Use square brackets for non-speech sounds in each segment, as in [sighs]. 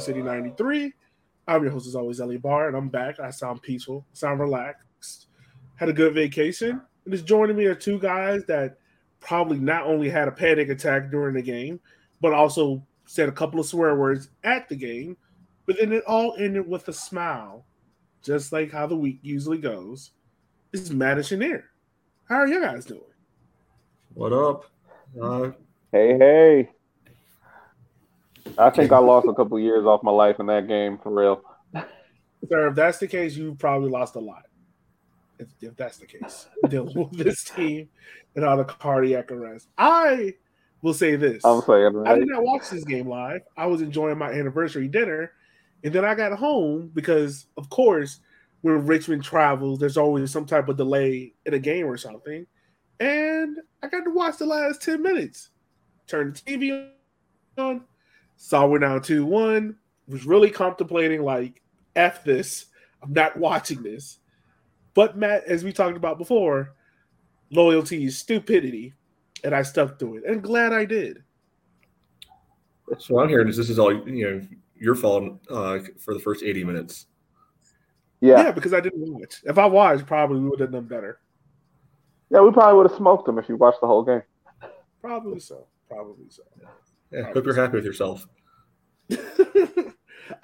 City 93. I'm your host, as always, Ellie Barr, and I'm back. I sound peaceful, sound relaxed. Had a good vacation. And just joining me are two guys that probably not only had a panic attack during the game, but also said a couple of swear words at the game. But then it all ended with a smile, just like how the week usually goes. This is Matt and Chenier. How are you guys doing? What up? Uh, Hey, hey. I think I lost a couple years off my life in that game for real. Sir, if that's the case, you probably lost a lot. If, if that's the case, [laughs] dealing with this team and all the cardiac arrest. I will say this. I'm saying, I did not watch this game live. I was enjoying my anniversary dinner. And then I got home because, of course, when Richmond travels, there's always some type of delay in a game or something. And I got to watch the last 10 minutes. Turned the TV on, saw we're down 2 1, was really contemplating, like, F this. I'm not watching this. But, Matt, as we talked about before, loyalty is stupidity. And I stuck to it. And glad I did. so what I'm hearing is this is all you know your fault uh, for the first 80 minutes. Yeah. Yeah. because I didn't watch. If I watched, probably we would have done better. Yeah, we probably would have smoked them if you watched the whole game. Probably so. Probably so. Yeah, hope you're happy with yourself. [laughs]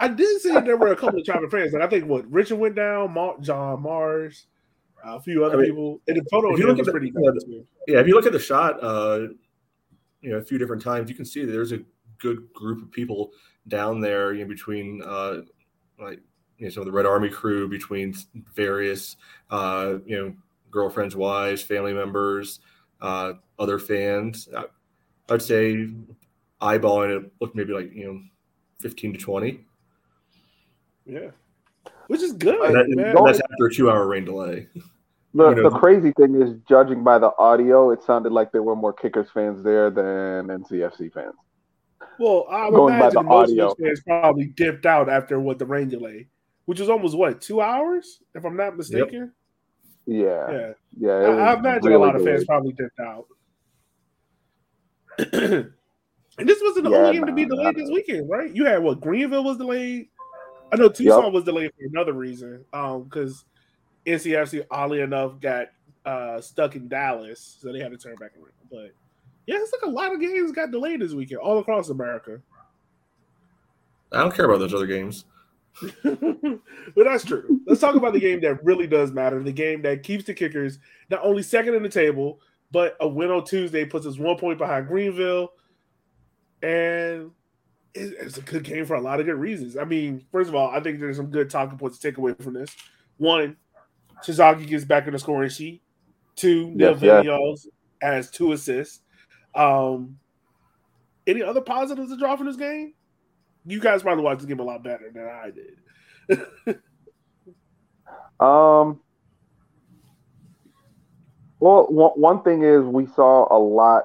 I did see there were a couple of China fans. Like I think what Richard went down, Mar- John Mars, a few other I mean, people, and the photo if you him look was at the- pretty yeah, good. Yeah, if you look at the shot, uh, you know, a few different times, you can see that there's a good group of people down there, you know, between uh, like you know some of the Red Army crew, between various uh, you know girlfriends, wives, family members, uh, other fans. I, I'd say eyeballing it, look maybe like you know, fifteen to twenty. Yeah, which is good, And that- and that's after a two-hour rain delay. The, You know- the crazy thing is, judging by the audio, it sounded like there were more Kickers fans there than NCFC fans. Well, I would Going by imagine the most audio. of fans probably dipped out after what the rain delay, which was almost what two hours, if I'm not mistaken. Yeah, Yeah. yeah. I, I was imagine a really lot of fans good. probably dipped out. [clears throat] and this wasn't the Yeah, only game to be delayed nah. this weekend, right? You had what Greenville was delayed. I know Tucson was delayed for another reason, um, because NCFC oddly enough got uh stuck in Dallas, so they had to turn back around. But yeah, it's like a lot of games got delayed this weekend all across America. I don't care about those other games. [laughs] but that's true. Let's talk about the game that really does matter. The game that keeps the kickers not only second in the table, but a win on Tuesday puts us one point behind Greenville. And it's a good game for a lot of good reasons. I mean, first of all, I think there's some good talking points to take away from this. One, Terzaghi gets back in the scoring sheet. Two, Neil Yes, yes. Vinyals has two assists. Um, any other positives to draw from this game? You guys probably watched the game a lot better than I did. [laughs] Um. Well, one, one thing is we saw a lot.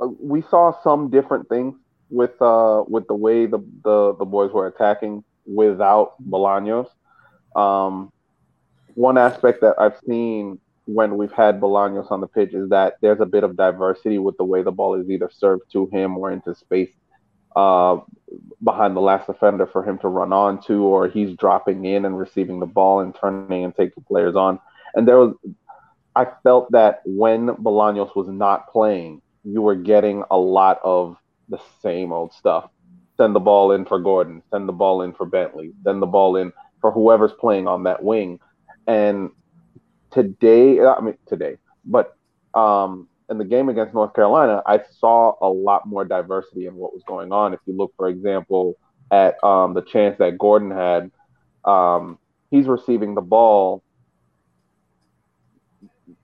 uh, We saw some different things with uh with the way the the, the boys were attacking without Bolaños. Um, one aspect that I've seen when we've had Bolaños on the pitch is that there's a bit of diversity with the way the ball is either served to him or into space uh, behind the last defender for him to run on to, or he's dropping in and receiving the ball and turning and taking players on. And there was, I felt that when Bolaños was not playing, you were getting a lot of the same old stuff. Send the ball in for Gordon, send the ball in for Bentley, send the ball in for whoever's playing on that wing. And today, I mean, today, but um, in the game against North Carolina, I saw a lot more diversity in what was going on. If you look, for example, at um, the chance that Gordon had, um, he's receiving the ball.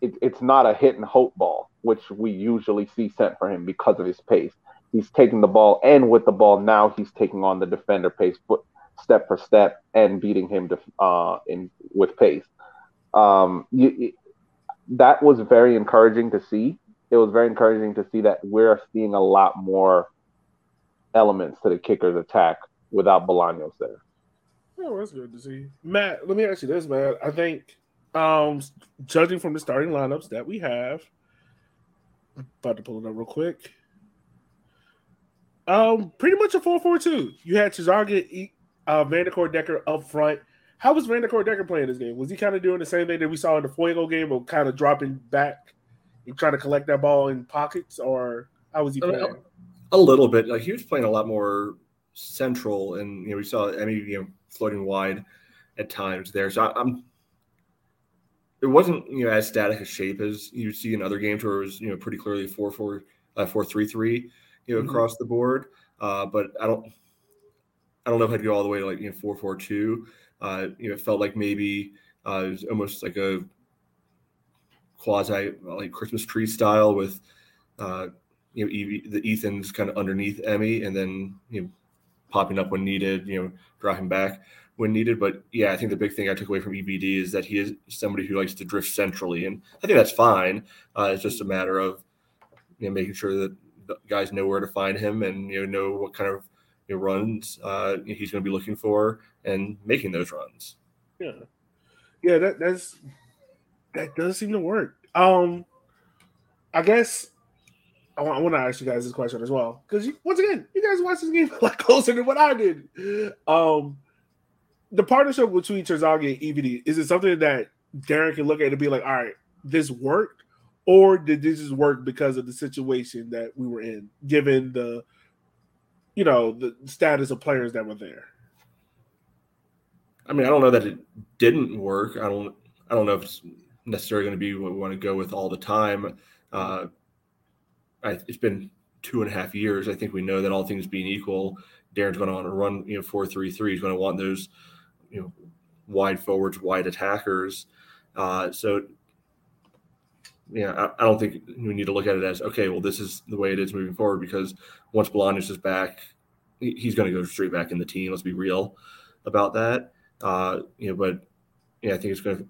It, it's not a hit and hope ball, which we usually see sent for him because of his pace. He's taking the ball, and with the ball now, he's taking on the defender pace, foot step for step, and beating him to, uh, in with pace. Um, you, that was very encouraging to see. It was very encouraging to see that we're seeing a lot more elements to the kicker's attack without Bolaños there. Oh, that's good to see. Matt, let me ask you this, man. I think, um, judging from the starting lineups that we have, about to pull it up real quick. Um, pretty much a 4-4-2. You had Terzaghi, uh, Vanacore Decker up front. How was Vanacore Decker playing this game? Was he kind of doing the same thing that we saw in the Fuego game, of kind of dropping back and trying to collect that ball in pockets, or how was he playing? A little bit. Like he was playing a lot more central, and you know we saw Emmy you know floating wide at times there. So I, am it wasn't you know as static a shape as you see in other games where it was you know pretty clearly four four uh, four three three you know mm-hmm. across the board. Uh, but I don't I don't know if I'd go all the way to like you know four four two. Uh, you know, felt like maybe uh, it was almost like a quasi like Christmas tree style with uh, you know Evie, the Ethan's kind of underneath Emmy, and then you know popping up when needed, you know, dropping back when needed. But yeah, I think the big thing I took away from EVD is that he is somebody who likes to drift centrally, and I think that's fine. Uh, it's just a matter of you know making sure that guys know where to find him and you know know what kind of you know, runs uh, he's going to be looking for and making those runs. Yeah, yeah, that that's that does seem to work. Um, I guess I want, I want to ask you guys this question as well because once again, you guys watch this game [laughs] a lot closer than what I did. Um, the partnership between Terzaghi and EVD is it something that Darren can look at and be like, all right, this worked, or did this just work because of the situation that we were in, given the you know the status of players that were there. I mean, I don't know that it didn't work. I don't. I don't know if it's necessarily going to be what we want to go with all the time. Uh, I, it's been two and a half years. I think we know that all things being equal, Darren's going to want to run, you know, four three three. He's going to want those, you know, wide forwards, wide attackers. Uh, so, yeah, I, I, don't think we need to look at it as okay. Well, this is the way it is moving forward because once Bolaños is back, he's going to go straight back in the team. Let's be real about that. Uh, you know, but yeah, I think it's going to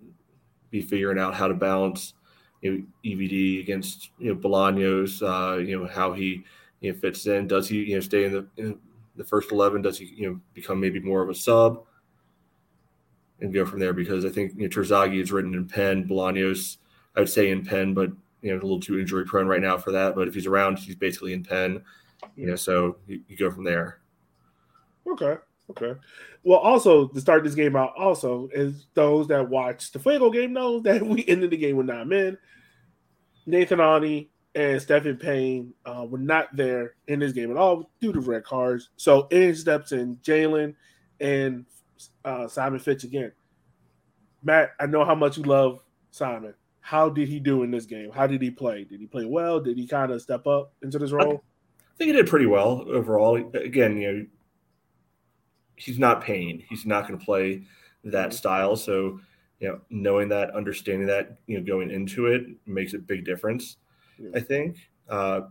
be figuring out how to balance you know, EVD against you know Bolaños. Uh, you know how he you know, fits in. Does he you know stay in the in the first eleven? Does he you know become maybe more of a sub? And go from there because I think you know Terzaghi is written in pen. Bolaños, I would say in pen, but you know a little too injury prone right now for that. But if he's around, he's basically in pen. You know, so you, you go from there. Okay. Okay. Well, also to start this game out, also is those that watch the Fuego game know that [laughs] we ended the game with nine men. Nathan Ani and Stephen Payne uh, were not there in this game at all due to red cards. So in steps in Jalen and uh, Simon Fitch again. Matt, I know how much you love Simon. How did he do in this game? How did he play? Did he play well? Did he kind of step up into this role? I think he did pretty well overall. Again, you know, he's not Payne. He's not going to play that mm-hmm. style. So, you know, knowing that, understanding that, you know, going into it makes a big difference. I think. Uh,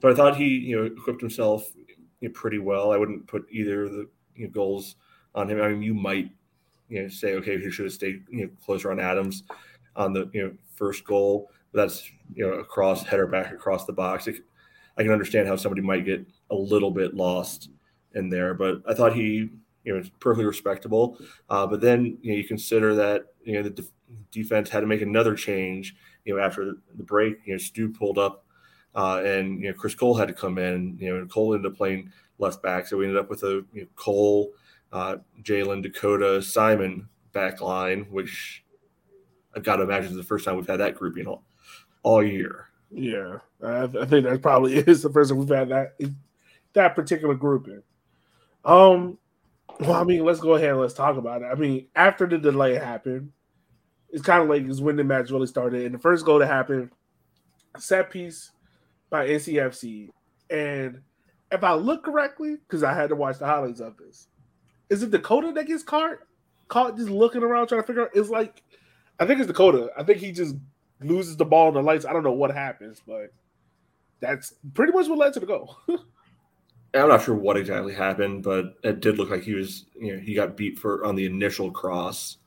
but I thought he, you know, equipped himself you know, pretty well. I wouldn't put either of the you know, goals on him. I mean, you might, you know, say, okay, he should have stayed, you know, closer on Adams on the, you know, first goal. But that's, you know, across header back across the box. It, I can understand how somebody might get a little bit lost in there, but I thought he, you know, perfectly respectable. Uh, but then you know you consider that you know the de- defense had to make another change. You know, after the break, you know, Stu pulled up, uh, and you know Chris Cole had to come in. You know, and Cole ended up playing left back, so we ended up with a you know, Cole, uh, Jalen, Dakota, Simon back line, which I've got to imagine is the first time we've had that grouping all, all year. Yeah, I, I think that probably [laughs] is the first time we've had that that particular grouping. Um, well, I mean, let's go ahead and let's talk about it. I mean, after the delay happened, it's kind of like is when the match really started. And the first goal to happen, set piece by NCFC. And if I look correctly, because I had to watch the highlights of this, is it Dakota that gets caught? Caught just looking around trying to figure out. It's like, I think it's Dakota. I think he just loses the ball in the lights. I don't know what happens, but that's pretty much what led to the goal. [laughs] I'm not sure what exactly happened, but it did look like he was, you know, he got beat for on the initial cross,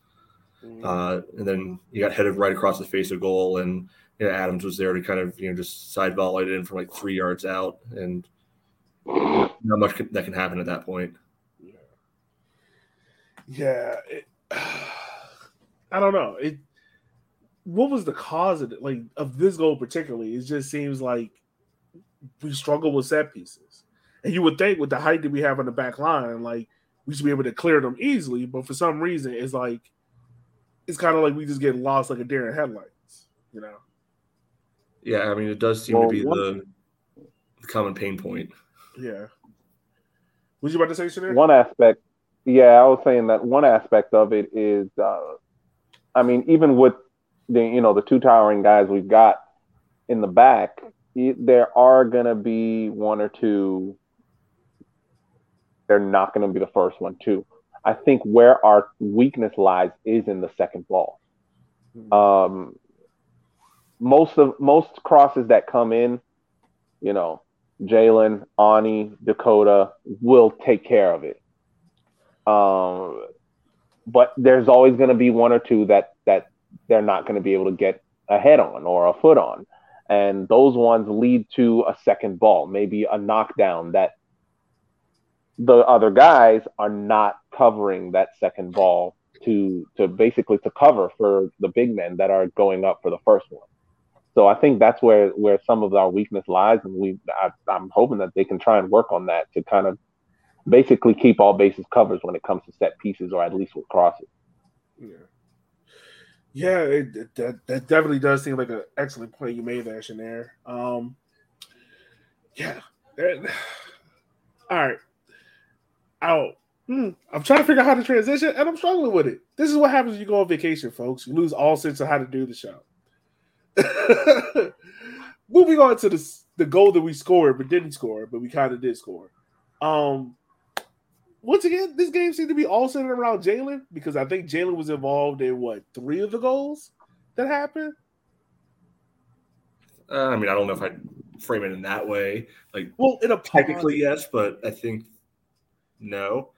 mm-hmm. uh, and then he got headed right across the face of goal, and you know, Adams was there to kind of, you know, just side volley it in from like three yards out, and not much that can happen at that point. Yeah, yeah. It, [sighs] I don't know. It. What was the cause of it? Like of this goal particularly? It just seems like we struggle with set pieces, and you would think with the height that we have on the back line, like we should be able to clear them easily. But for some reason, it's like it's kind of like we just get lost like a deer in headlights, you know. Yeah, I mean, it does seem well, to be one, the, the, common pain point. Yeah. Was you about to say, Shanir? One aspect, yeah, I was saying that one aspect of it is, uh, I mean, even with the you know the two towering guys we've got in the back, there are gonna be one or two. They're not gonna be the first one too. I think where our weakness lies is in the second ball. Hmm. Um, most of most crosses that come in, you know, Jalen, Ani, Dakota will take care of it. Um, but there's always going to be one or two that that they're not going to be able to get a head on or a foot on, and those ones lead to a second ball, maybe a knockdown that the other guys are not covering that second ball to to basically to cover for the big men that are going up for the first one. So I think that's where where some of our weakness lies, and we I, am hoping that they can try and work on that to kind of basically keep all bases covered when it comes to set pieces, or at least with crosses. Yeah, yeah, it, that that definitely does seem like an excellent point you made there, Shanair. Um, yeah, [sighs] all right. Out. Hmm, I'm trying to figure out how to transition, and I'm struggling with it. This is what happens when you go on vacation, folks. You lose all sense of how to do the show. [laughs] Moving on to the the goal that we scored but didn't score, but we kind of did score. Um, once again, this game seemed to be all centered around Jalen because I think Jalen was involved in what three of the goals that happened. Uh, I mean, I don't know if I'd frame it in that way. Like, well, in a technically yes, but I think no.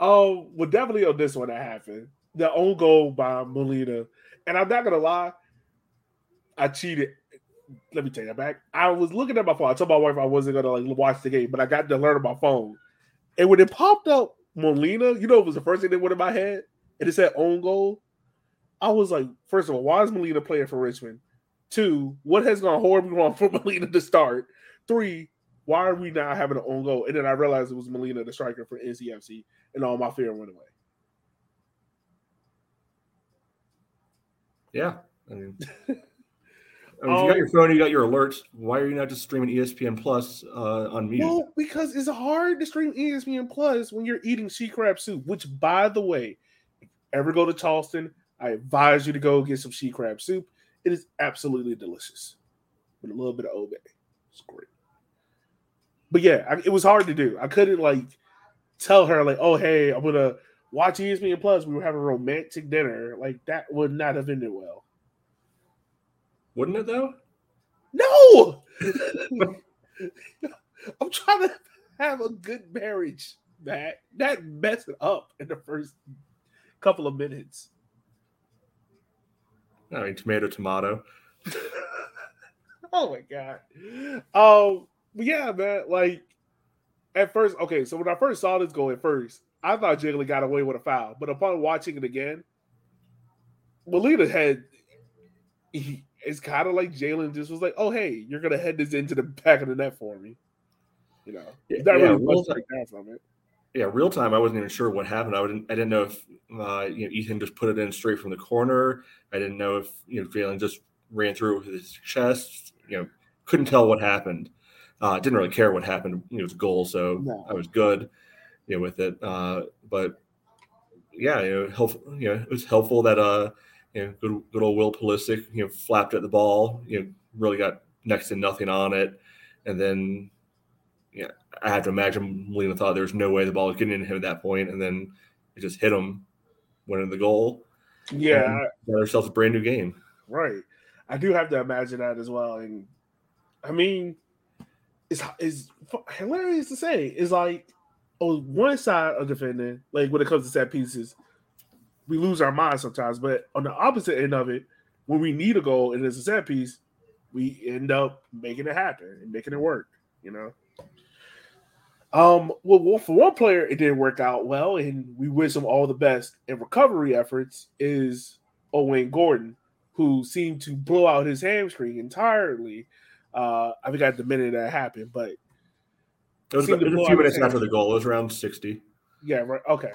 um, well, definitely on this one that happened. The own goal by Molina and I'm not gonna lie, I cheated. Let me take that back. I was looking at my phone. I told my wife I wasn't gonna like watch the game, but I got to learn on my phone. And when it popped up Molina, you know, it was the first thing that went in my head, and it said own goal. I was like, first of all, why is Molina playing for Richmond? Two, what has gone horribly wrong for [laughs] Molina to start? Three, why are we now having an own goal? And then I realized it was Molina, the striker for NCFC, and all my fear went away. Yeah. I mean, [laughs] I mean um, you got um, your phone, you got your alerts. Why are you not just streaming ESPN Plus uh, on me? Well, because it's hard to stream ESPN Plus when you're eating she crab soup. Which, by the way, ever go to Charleston, I advise you to go get some she crab soup. It is absolutely delicious with a little bit of Old Bay. It's great. But yeah, I, it was hard to do. I couldn't like tell her like, "Oh, hey, I'm gonna watch ESPN Plus, we were having a romantic dinner. Like that would not have ended well. Wouldn't it though? No. [laughs] I'm trying to have a good marriage, Matt. That messed it up in the first couple of minutes. I mean, tomato, tomato. [laughs] oh my god. Um, yeah, man. Like at first, okay. So when I first saw this go at first, I thought Jiggly got away with a foul, but upon watching it again, Molina had he, it's kind of like Jalen just was like, "Oh, hey, you're gonna head this into the back of the net for me," you know. Yeah, not really much like that from it. Yeah, real time. I wasn't even sure what happened. I didn't. I didn't know if uh, you know Ethan just put it in straight from the corner. I didn't know if you know Jalen just ran through it with his chest. You know, couldn't tell what happened. Uh, didn't really care what happened. You know, it was a goal, so no. I was good you know, with it. Uh, but yeah, you know, helpful, you know, it was helpful that uh, you know, good, good old Will Pulisic, you know, flapped at the ball, you know, really got next to nothing on it, and then yeah, I have to imagine Molina thought there was no way the ball was getting into him at that point, and then it just hit him, winning the goal. Yeah, got ourselves a brand new game. Right, I do have to imagine that as well, and I mean, it's it's hilarious to say. It's like on one side of defending, like when it comes to set pieces, we lose our mind sometimes. But on the opposite end of it, when we need a goal and it's a set piece, we end up making it happen and making it work. You know. Um, well, for one player, it didn't work out well, and we wish him all the best in recovery efforts. Is Owen Gordon, who seemed to blow out his hamstring entirely. Uh, I forgot the minute that happened, but it was, it was a few minutes after the goal. It was around sixty. Yeah, right. Okay,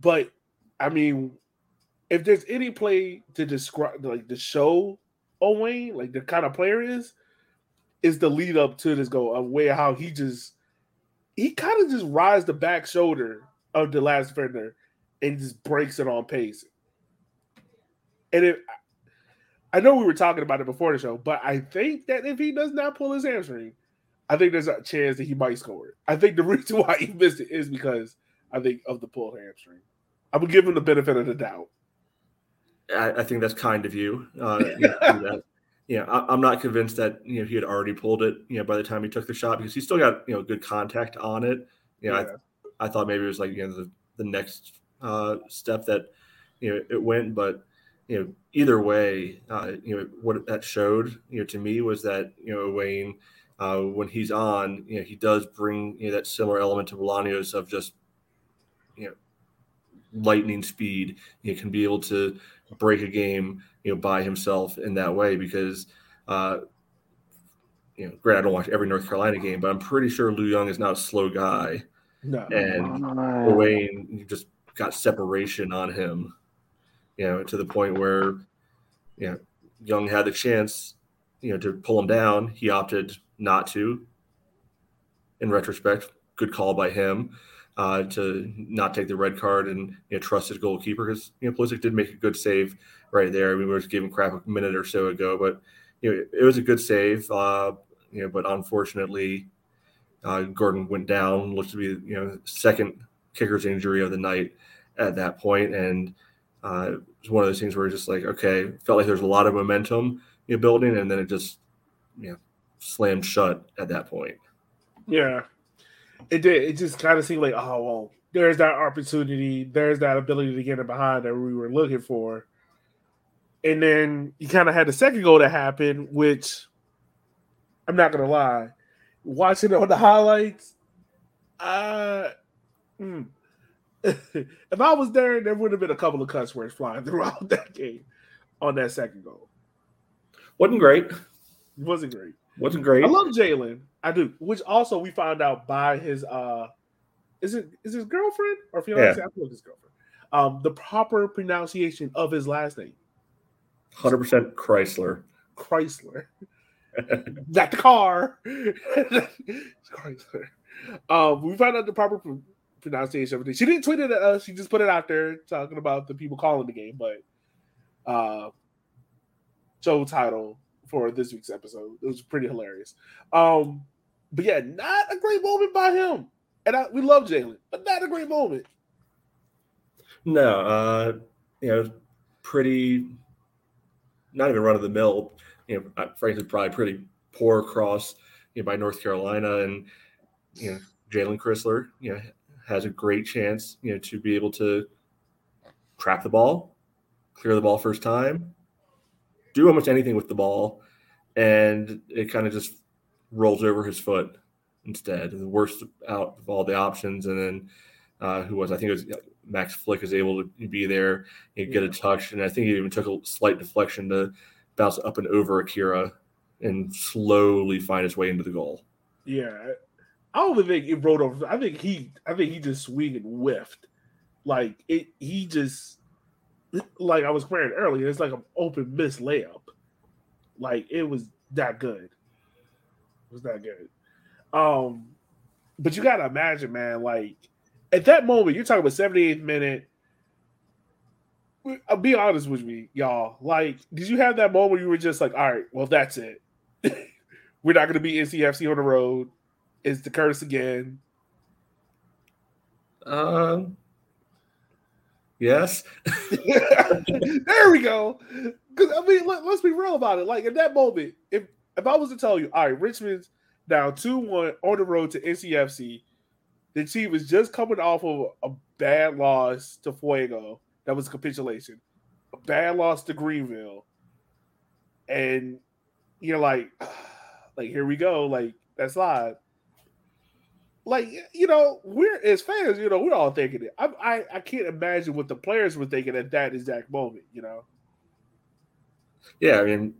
but I mean, if there's any play to describe, like the show Owain, like the kind of player is, is the lead up to this goal, of where how he just he kind of just rides the back shoulder of the last defender and just breaks it on pace. And if I know we were talking about it before the show, but I think that if he does not pull his hamstring, I think there's a chance that he might score it. I think the [laughs] reason why he missed it is because I think of the pulled hamstring. I would give him the benefit of the doubt. I, I think that's kind of you. Uh, yeah, I, am [laughs] not convinced that you know he had already pulled it. You know, by the time he took the shot, because he still got you know good contact on it. You know, yeah. I, I thought maybe it was like you know the, the next uh, step that you know it went, but you know either way, uh, you know what that showed you know to me was that you know Wayne uh, when he's on, you know he does bring you know that similar element to Bolaños of just you know lightning speed. You can be able to break a game you know, by himself in that way because, uh, you know, great. I don't watch every North Carolina game, but I'm pretty sure Lou Young is not a slow guy. No. And Wayne just got separation on him, you know, to the point where, you know, Young had the chance, you know, to pull him down. He opted not to. In retrospect, good call by him uh, to not take the red card and you know, trust his goalkeeper because you know Pulisic did make a good save right there. I mean, We were just giving crap a minute or so ago, but you know it was a good save. Uh, you know, but unfortunately, uh, Gordon went down. Looked to be you know second kicker's injury of the night at that point, and uh, it was one of those things where it's just like okay, felt like there's a lot of momentum you know, building, and then it just you know slammed shut at that point. Yeah, it did. It just kind of seemed like, oh well, there's that opportunity, there's that ability to get it behind that we were looking for. And then you kind of had the second goal that happened, which I'm not gonna lie, watching it on the highlights, uh mm, [laughs] if I was there, there would have been a couple of cuss words flying [laughs] throughout that game on that second goal. Wasn't great. It wasn't great. Wasn't great. I love Jalen. I do. Which also we found out by his uh is it is his girlfriend or fiance? Yeah. I think his girlfriend. Um, the proper pronunciation of his last name. Hundred percent Chrysler. Chrysler. [laughs] Not the car. Chrysler. Um, we found out the proper pronunciation it. She didn't tweet it at us. She just put it out there talking about the people calling the game. But uh, show title for this week's episode. It was pretty hilarious. Um, but yeah, not a great moment by him. And I, we love Jalen, but not a great moment. No, uh, you know, pretty, not even run of the mill. You know, frankly, probably pretty poor cross you know, by North Carolina, and you know, Jalen Crisler, you know, has a great chance, you know, to be able to trap the ball, clear the ball first time, do almost anything with the ball, and it kind of just rolls over his foot instead. The worst out of all the options, and then uh, who was I think it was Max Flick is able to be there and get a touch, and I think he even took a slight deflection to bounce up and over Akira and slowly find his way into the goal. Yeah, I don't even think it rolled over. I think he, I think he just swing and whiffed, like it. He just like I was wearing earlier. It's like an open miss layup. Like it was that good. It was that good. Um, but you gotta imagine, man, like at that moment, you're talking about 78th minute. I'll be honest with me, y'all. Like, did you have that moment where you were just like, all right, well, that's it. [laughs] we're not gonna be NCFC on the road. It's the curse again. Um Yes. [laughs] there we go. Because I mean, let, us be real about it. Like in that moment, if if I was to tell you, all right, Richmond's down two one on the road to NCFC, the team was just coming off of a bad loss to Fuego. That was capitulation. A bad loss to Greenville, and you're like, [sighs] like here we go, like that's live. Like you know, we're as fans, you know, we're all thinking it. I, I I can't imagine what the players were thinking at that exact moment. You know. Yeah, I mean,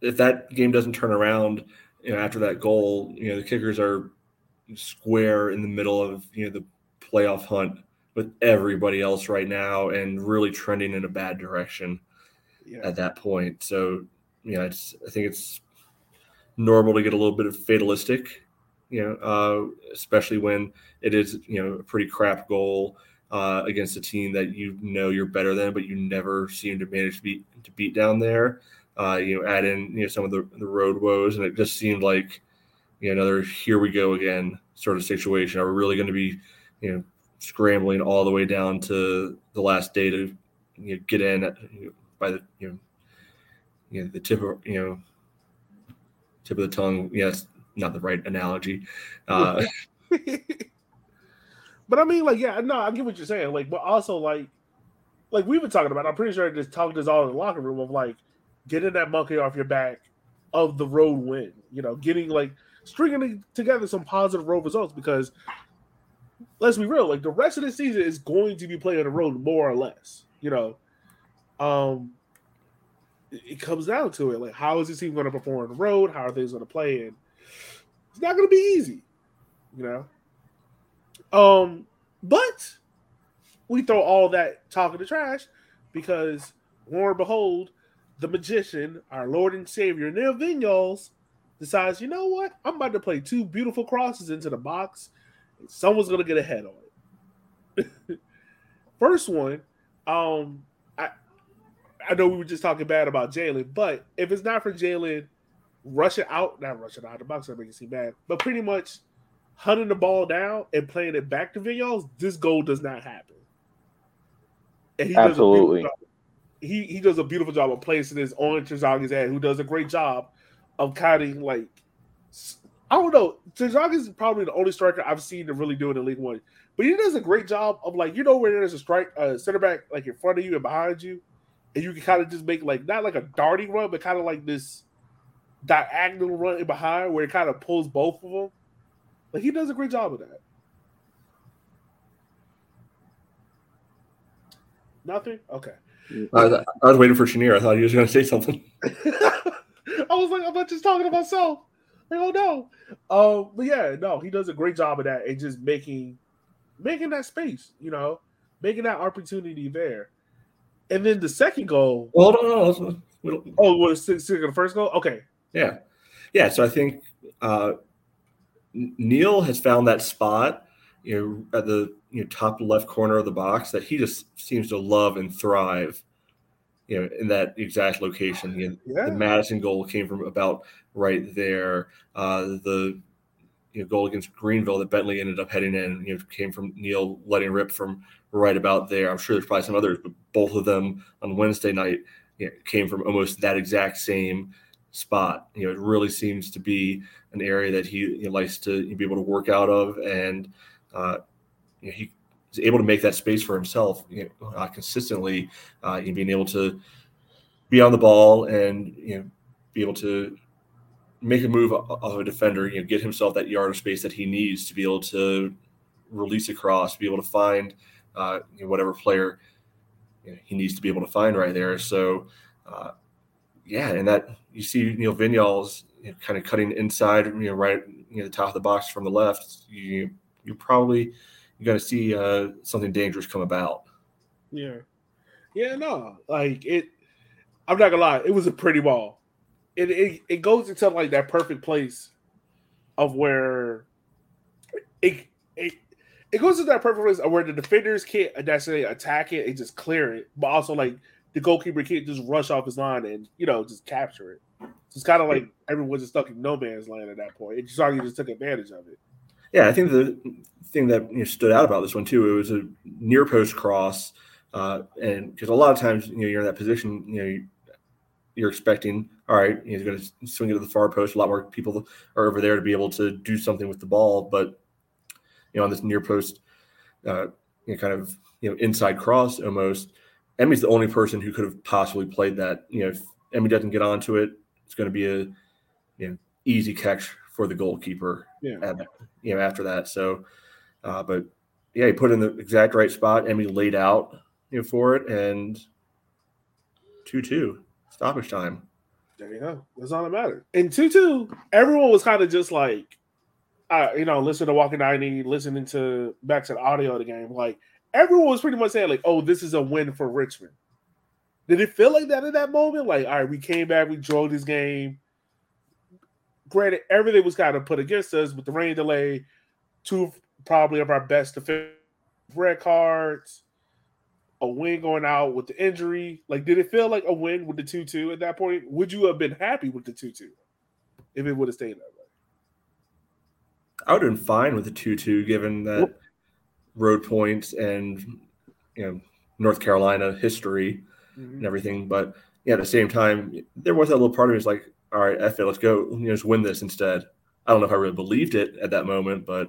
if that game doesn't turn around, you know, after that goal, you know, the kickers are square in the middle of you know the playoff hunt with everybody else right now, and really trending in a bad direction yeah. at that point. So, you know, it's I think it's normal to get a little bit of fatalistic, you know, uh, especially when it is you know a pretty crap goal. Uh, against a team that you know you're better than, but you never seem to manage to beat to beat down there uh, you know, add in you know some of the, the road woes, and it just seemed like you know another here we go again sort of situation. Are we really going to be you know scrambling all the way down to the last day to you know, get in at, you know, by the you know, you know the tip of you know tip of the tongue? Yes, not the right analogy. [laughs] Uh, but I mean, like, yeah, no, I get what you're saying. Like, but also like, like we've been talking about. I'm pretty sure I just talked this all in the locker room of like, getting that monkey off your back of the road win. You know, getting like stringing together some positive road results because let's be real, like the rest of the season is going to be playing on the road more or less. You know, um, it comes down to it. Like, how is this team going to perform on the road? How are things going to play? And it's not going to be easy. You know. Um, but we throw all that talk in the trash because, Lord and behold, the magician, our Lord and Savior, Neil Vinyals, decides, you know what? I'm about to play two beautiful crosses into the box. Someone's gonna get a head on it. [laughs] First one, um, I I know we were just talking bad about Jalen, but if it's not for Jalen rushing out, not rushing out of the box, that makes it seem bad, but pretty much hunting the ball down and playing it back to Vinyals, this goal does not happen. Absolutely he he does a beautiful job of placing this on Terzaghi's head, who does a great job of of like I don't know. Terzaghi is probably the only striker I've seen to really do it in League One, but he does a great job of like you know where there's a strike uh, center back like in front of you and behind you, and you can kind of just make like not like a darting run, but kind of like this diagonal run in behind where it kind of pulls both of them. Like he does a great job of that. Nothing. Okay. I, I was waiting for Chenier. I thought he was going to say something. [laughs] I was like, I'm not just talking to myself. Like, oh no. Um, but yeah, no, he does a great job of that and just making making that space, you know, making that opportunity there. And then the second goal. Well, no, no, no. Oh, was it the first goal? Okay. Yeah. Yeah. So I think uh, Neil has found that spot you know, at the you know, top left corner of the box that he just seems to love and thrive, you know, in that exact location. You know, yeah. The Madison goal came from about right there. Uh, the you know, goal against Greenville that Bentley ended up heading in, you know, came from Neil letting rip from right about there. I'm sure there's probably some others, but both of them on Wednesday night you know, came from almost that exact same spot. You know, it really seems to be an area that he, he likes to be able to work out of and uh, you know, he is able to make that space for himself you know, uh, consistently, uh, and being able to be on the ball and you know be able to make a move of a defender, you know, get himself that yard of space that he needs to be able to release across, be able to find uh, you know, whatever player you know, he needs to be able to find right there. So, uh, yeah, and that you see Neil Vinyals you know, kind of cutting inside, you know, right, you know, the top of the box from the left. You you're probably you're to see uh, something dangerous come about. Yeah, yeah, no, like it. I'm not gonna lie, it was a pretty ball. It it, it goes into like that perfect place of where it it it goes to that perfect place of where the defenders can't necessarily attack it and just clear it, but also like the goalkeeper can't just rush off his line and you know just capture it. So it's kind of like everyone's just stuck in no man's land at that point. It just just took advantage of it. Yeah, I think the thing that you know, stood out about this one too, it was a near post cross, uh, and because a lot of times you know you're in that position, you know you're expecting, all right, he's going to swing it to the far post. A lot more people are over there to be able to do something with the ball, but you know on this near post, uh, you know, kind of you know inside cross almost. Emmy's the only person who could have possibly played that. You know, if Emmy doesn't get onto it, it's going to be a you know, easy catch for the goalkeeper. Yeah. At, you know, after that. So, uh, but yeah, he put in the exact right spot. Emmy laid out you know for it, and two two stoppage time. There you go. That's all that matters. In two two, everyone was kind of just like, uh, you know, listening to Walking Ninety, listening to back to the audio of the game. Like everyone was pretty much saying, like, "Oh, this is a win for Richmond." Did it feel like that in that moment? Like, all right, we came back, we drove this game. Granted, everything was kind of put against us with the rain delay, two probably of our best defensive red cards, a win going out with the injury. Like, did it feel like a win with the 2 2 at that point? Would you have been happy with the 2 2 if it would have stayed that way? I would have been fine with the 2 2 given that road points and, you know, North Carolina history Mm-hmm. and everything. But yeah, at the same time, there was that little part of me was like, all right, F it, let's go, you know, just win this instead. I don't know if I really believed it at that moment, but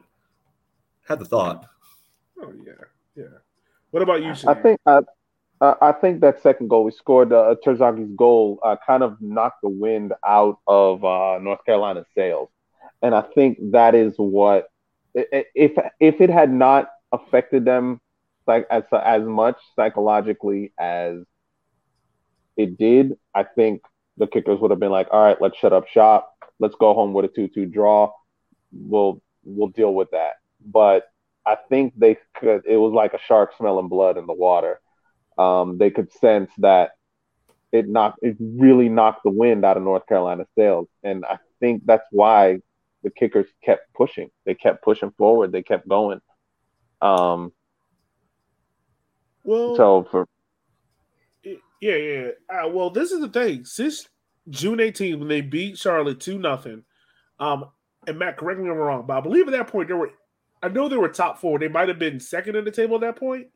had the thought. Oh yeah, yeah. What about you? I think uh, uh, I think that second goal we scored, uh, Terzaghi's goal, uh, kind of knocked the wind out of uh, North Carolina's sails, and I think that is what if if it had not affected them like as as much psychologically as it did, I think the kickers would have been like, "All right, let's shut up shop. Let's go home with a two-two draw. We'll we'll deal with that." But I think they could. It was like a shark smelling blood in the water. Um, they could sense that it knocked. It really knocked the wind out of North Carolina's sails, and I think that's why the kickers kept pushing. They kept pushing forward. They kept going. Um, well, so for yeah, yeah. Uh, well, this is the thing. Since June 18th, when they beat Charlotte 2 nothing, um, and Matt, correct me if I'm wrong, but I believe at that point there were I know they were top four. They might have been second in the table at that point.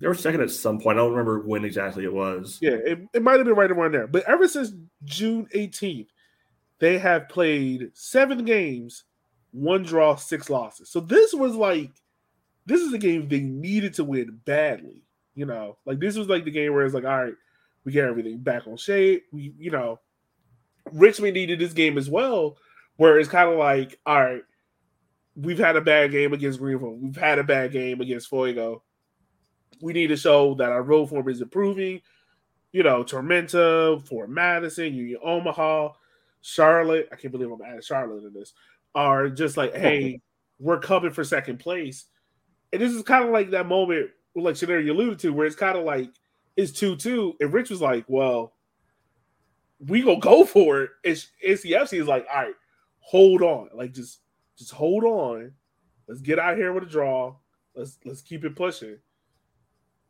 They were second at some point. I don't remember when exactly it was. Yeah, it, it might have been right around there. But ever since June 18th, they have played seven games, one draw, six losses. So this was like, this is a game they needed to win badly. You know, like this was like the game where it's like, all right, we get everything back on shape. We, you know, Richmond needed this game as well, where it's kind of like, all right, we've had a bad game against Greenville. We've had a bad game against Fuego. We need to show that our road form is improving. You know, Tormenta, Fort Madison, Union Omaha, Charlotte. I can't believe I'm adding Charlotte in this. Are just like, hey, we're coming for second place. And this is kind of like that moment, like Shanari you alluded to, where it's kind of like it's 2 2. And Rich was like, well, we gonna go for it. It's NCFC is like, all right, hold on. Like just just hold on. Let's get out here with a draw. Let's let's keep it pushing.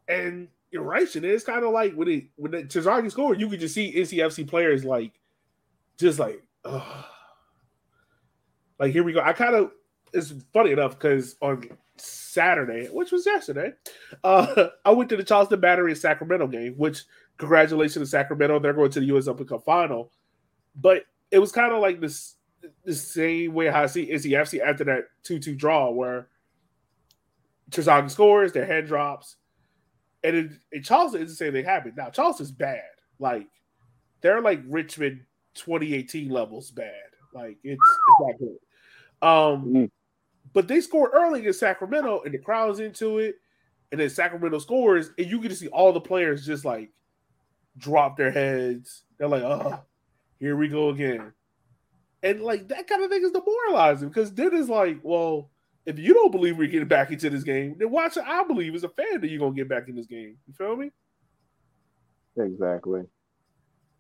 And you're right. It's kind of like when it when the Terzaghi scored, you could just see NCFC players like just like, oh. Like here we go. I kind of it's funny enough because on Saturday, which was yesterday, uh, [laughs] I went to the Charleston Battery Sacramento game, which congratulations to Sacramento. They're going to the US Open Cup final. But it was kind of like this the same way how I see NCFC after that 2-2 draw where Terzaghi scores, their head drops. And in, in Charleston, it's the same thing happened. Now, Charleston's bad. Like, they're like Richmond 2018 levels bad. Like, it's, it's not good. Um, Mm. But they scored early in Sacramento, and the crowd's into it. And then Sacramento scores, and you get to see all the players just like drop their heads. They're like, oh, here we go again. And like that kind of thing is demoralizing because then it's like, well, if you don't believe we're getting back into this game, then why should I believe as a fan that you're gonna get back in this game? You feel me? Exactly.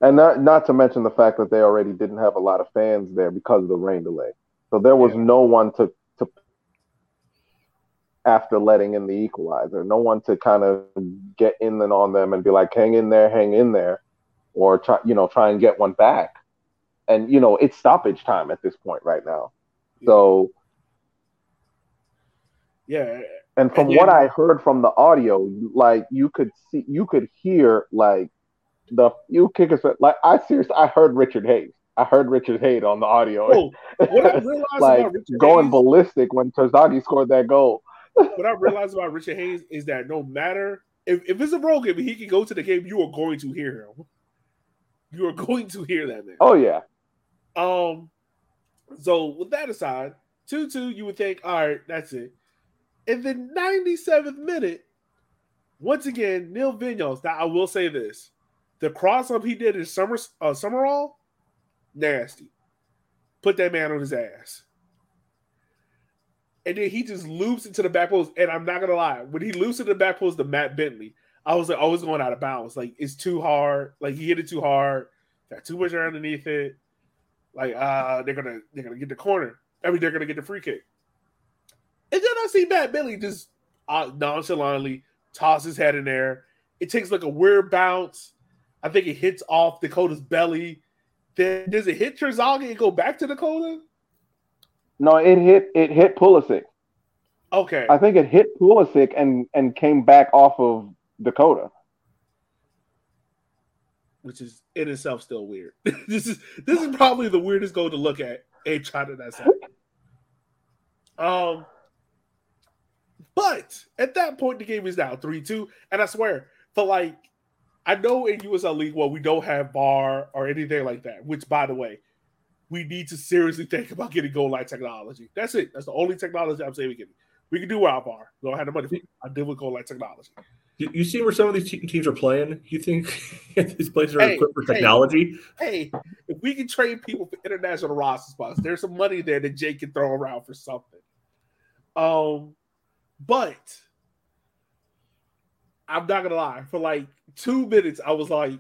And not not to mention the fact that they already didn't have a lot of fans there because of the rain delay. So there was Yeah. no one to to after letting in the equalizer, no one to kind of get in and on them and be like, hang in there, hang in there, or try you know, try and get one back. And you know, it's stoppage time at this point right now. So Yeah, and from And what. I heard from the audio, like you could see, you could hear like the few kickers. Like I seriously, I heard Richard Hayes. I heard Richard Hayes on the audio, Oh, what I [laughs] realized like about Richard going Hayes, ballistic when Terzaghi scored that goal. [laughs] what I realized about Richard Hayes is that no matter if, if it's a road game, he can go to the game. You are going to hear him. You are going to hear that man. Oh yeah, Um, so with that aside, two two, you would think, all right, that's it. In the 97th minute, once again, Neil Vinyals. Now I will say this: the cross up he did in summer uh, Summerall, nasty. Put that man on his ass. And then he just loops into the back post. And I'm not gonna lie, when he loops into the back post to Matt Bentley, I was like, always going out of bounds. Like it's too hard. Like he hit it too hard. Got too much air underneath it. Like uh, they're gonna they're gonna get the corner. I mean, they're gonna get the free kick. And then I see Matt Bentley just uh, nonchalantly toss his head in there. It takes like a weird bounce. I think it hits off Dakota's belly. Then does it hit Terzaghi and go back to Dakota? No, it hit it hit Pulisic. Okay. I think it hit Pulisic and and came back off of Dakota. Which is in itself still weird. [laughs] this is this is probably the weirdest goal to look at a China that's happened. Um but at that point the game is now 3-2. And I swear, for like I know in USL League, well, we don't have VAR or anything like that, which by the way, we need to seriously [laughs] think about getting goal line technology. That's it. That's the only technology I'm saying we can. We can do our VAR. We don't have the money. I deal with goal line technology. You, you see where some of these te- teams are playing? You think [laughs] these places are hey, equipped for technology? Hey, hey, if we can train people for international roster spots, there's some money there that Jake can throw around for something. Um, but I'm not gonna lie, for like two minutes, I was like,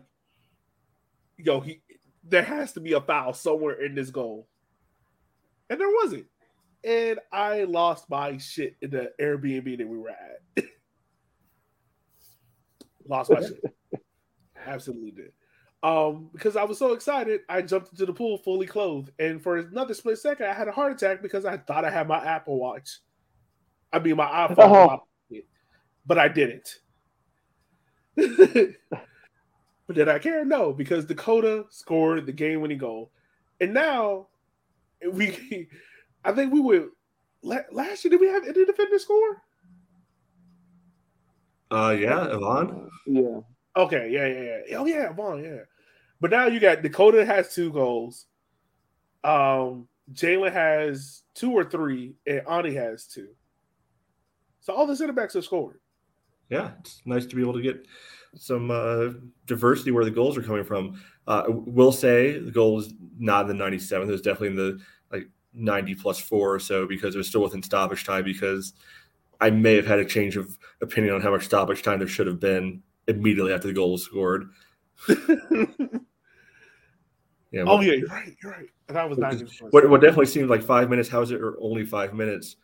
yo, he there has to be a foul somewhere in this goal. And there wasn't. And I lost my shit in the Airbnb that we were at. [laughs] lost my shit. [laughs] Absolutely did. Um, because I was so excited, I jumped into the pool fully clothed. And for another split second, I had a heart attack because I thought I had my Apple Watch. I mean, my iPhone, uh-huh. but I didn't. [laughs] but did I care? No, because Dakota scored the game winning goal. And now we, [laughs] I think we would, last year, did we have any defender score? Uh, yeah, Yvonne. Yeah. Okay, yeah, yeah, yeah. Oh, yeah, Yvonne, yeah. But now you got Dakota has two goals. Um, Jalen has two or three, and Ani has two. So all the center backs have scored. Yeah, it's nice to be able to get some uh, diversity where the goals are coming from. Uh, will say the goal was not in the 97th. It was definitely in the like 90 plus four or so because it was still within stoppage time. Because I may have had a change of opinion on how much stoppage time there should have been immediately after the goal was scored. [laughs] yeah. Oh yeah, you're right. You're right. And that was 90 what, what definitely seemed like five minutes. How is it or only five minutes?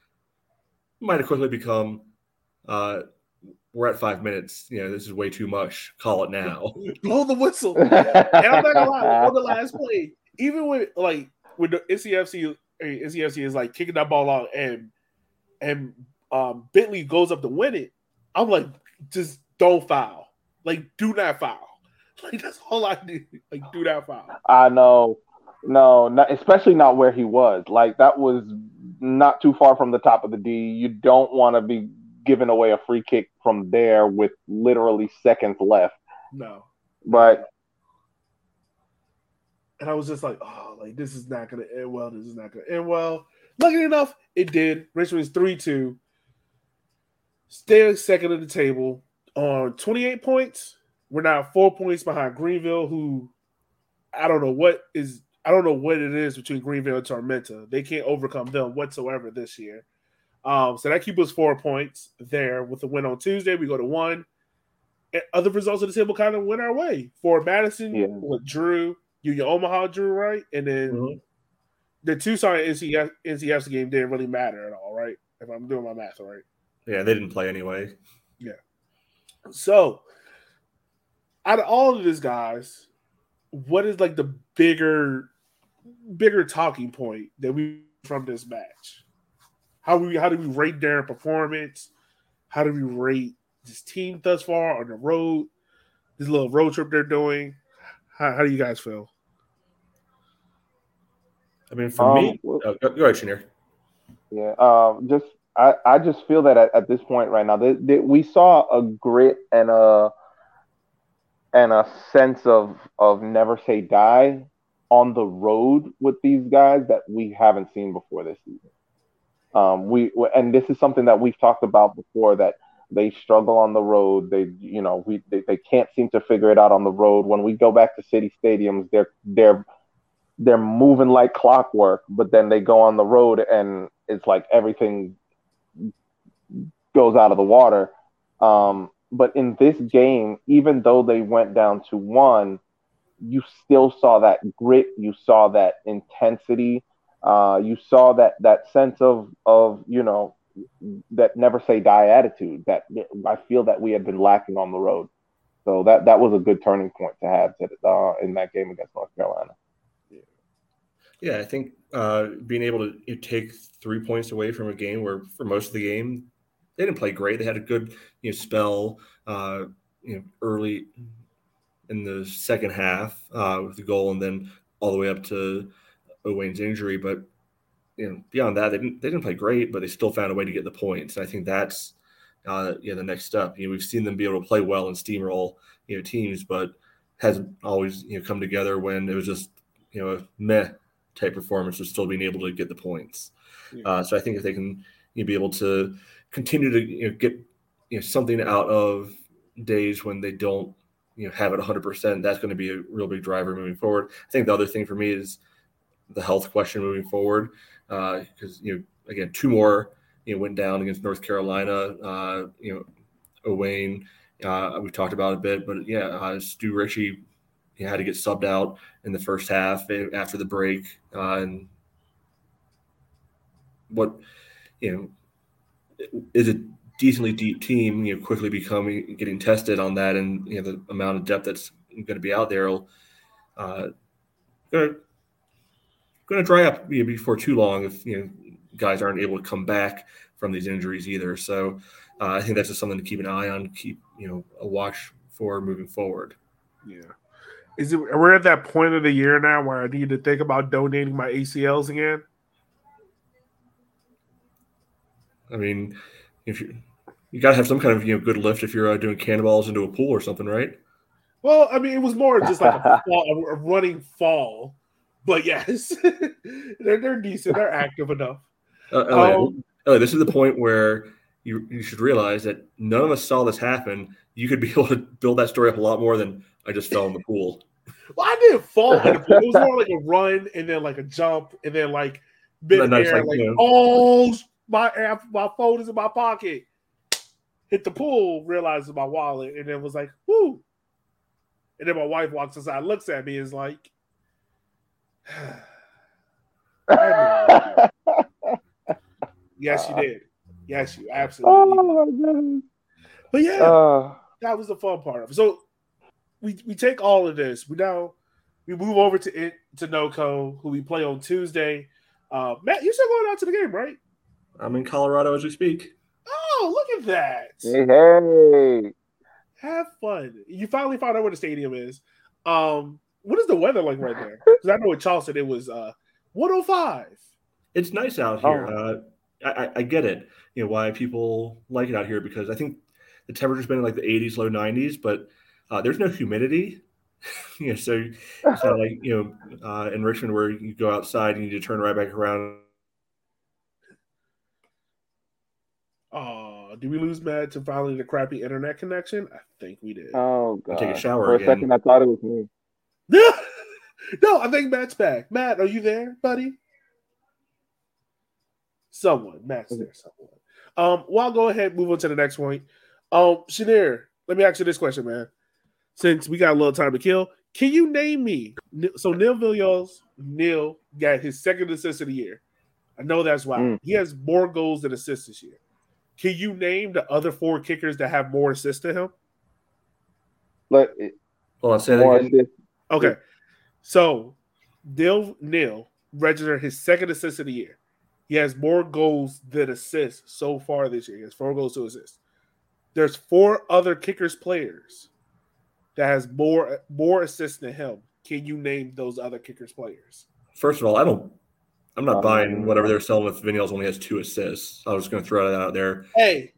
Might have quickly become uh, we're at five minutes. You know, this is way too much. Call it now. [laughs] Blow the whistle. [laughs] and I'm not gonna lie, on the last play, even with like with the NCFC, NCFC is like kicking that ball out and and um Bentley goes up to win it. I'm like, just don't foul. Like, do not foul. [laughs] Like that's all I do. Like, do not foul. I know. No, not, especially not where he was. Like that was not too far from the top of the D. You don't want to be giving away a free kick from there with literally seconds left. No. But and I was just like, oh, like this is not gonna end well. This is not gonna end well. Lucky enough, it did. Richmond's 3-2. Stay second of the table on 28 points. We're now four points behind Greenville, who I don't know what is I don't know what it is between Greenville and Tormenta. They can't overcome them whatsoever this year. Um, so that keeps us four points there. With the win on Tuesday, we go to one. And other results of the table kind of went our way. For Madison, yeah. with Drew, Union Omaha drew right, and then mm-hmm. the Tucson NCF, NCF's game didn't really matter at all, right? If I'm doing my math right. Yeah, they didn't play anyway. Yeah. So, out of all of these guys, what is like the bigger, bigger talking point that we from this match? How we how do we rate their performance? How do we rate this team thus far on the road? This little road trip they're doing. How, how do you guys feel? I mean, for um, me, oh, go, go ahead, Shanir. Yeah, um, just I, I just feel that at, at this point right now, that, that we saw a grit and a and a sense of of never say die on the road with these guys that we haven't seen before this season. Um, we and this is something that we've talked about before that they struggle on the road. They, you know, we they, they can't seem to figure it out on the road. When we go back to city stadiums, they're they're they're moving like clockwork, but then they go on the road and it's like everything goes out of the water. Um, but in this game, even though they went down to one, you still saw that grit, you saw that intensity, uh, you saw that that sense of of you know that never say die attitude that I feel that we had been lacking on the road. So that that was a good turning point to have to, uh, in that game against North Carolina. Yeah, I think uh, being able to take three points away from a game where for most of the game they didn't play great. They had a good you know spell uh, you know early in the second half uh, with the goal, and then all the way up to Owayne's injury. But you know beyond that, they didn't they didn't play great, but they still found a way to get the points. And I think that's uh, yeah the next step. You know we've seen them be able to play well and steamroll you know teams, but hasn't always you know come together when it was just you know a meh type performance of still being able to get the points. Yeah. Uh, so I think if they can you know, be able to continue to you know, get you know something out of days when they don't you know have it 100%, that's going to be a real big driver moving forward. I think the other thing for me is the health question moving forward because uh, you know again two more you know went down against North Carolina. Uh, you know, Owayne. Uh, we've talked about a bit, but yeah, Stu Ritchie he had to get subbed out in the first half eh, after the break. Uh, and what, you know, is a decently deep team, you know, quickly becoming getting tested on that, and you know the amount of depth that's going to be out there uh, going to dry up you know, before too long if you know guys aren't able to come back from these injuries either. So uh, I think that's just something to keep an eye on, keep you know a watch for moving forward. Yeah is it we're at that point of the year now where I need to think about donating my ACLs again? I mean, if you you got to have some kind of you know good lift if you're uh, doing cannonballs into a pool or something, right? Well, I mean, it was more just like a, [laughs] fall, a running fall, but yes, [laughs] they're they're decent, they're active enough. Uh, oh, um, oh, this is the point where you you should realize that none of us saw this happen. You could be [laughs] able to build that story up a lot more than I just fell in the pool. [laughs] Well, I didn't fall in the pool. It was more like a run and then like a jump and then like bit nice, air, like, like oh my my phone is in my pocket. Hit the pool, realizes my wallet, and then was like, whoo. And then my wife walks inside, looks at me, is like, [sighs] Yes, you did. Yes, you absolutely. Oh, but yeah, uh, that was the fun part of it. So we we take all of this. We now we move over to it to NoCo, who we play on Tuesday. Uh, Matt, you're still going out to the game, right? I'm in Colorado as we speak. Oh, look at that! Hey, hey. have fun. You finally found out where the stadium is. Um, what is the weather like right there? [laughs] Because I know in Charleston it was uh 105. It's nice out here. Oh. Uh, I, I get it. You know why people like it out here because I think the temperature's been in like the 80s, low 90s, but uh, there's no humidity. [laughs] you know, so it's not like you know uh, in Richmond where you go outside and you need to turn right back around. Oh, did we lose Matt to finally the crappy internet connection? I think we did. Oh god! take a shower. For again. a second, I thought it was me. No, [laughs] no, I think Matt's back. Matt, are you there, buddy? Someone, Matt's there. Someone. Um, well, I'll go ahead move on to the next point. Um, Shanir, let me ask you this question, man since we got a little time to kill, can you name me? So Neil Vinyals, Neil got his second assist of the year. I know that's why mm. he has more goals than assists this year. Can you name the other four kickers that have more assists than him? But well, I said again. Okay, so Neil Neil registered his second assist of the year. He has more goals than assists so far this year. He has four goals to assist. There's four other kickers players that has more more assists than him. Can you name those other kickers players? First of all, I don't. I'm not um, buying whatever they're selling with Vinyals only has two assists. I was going to throw that out there. Hey,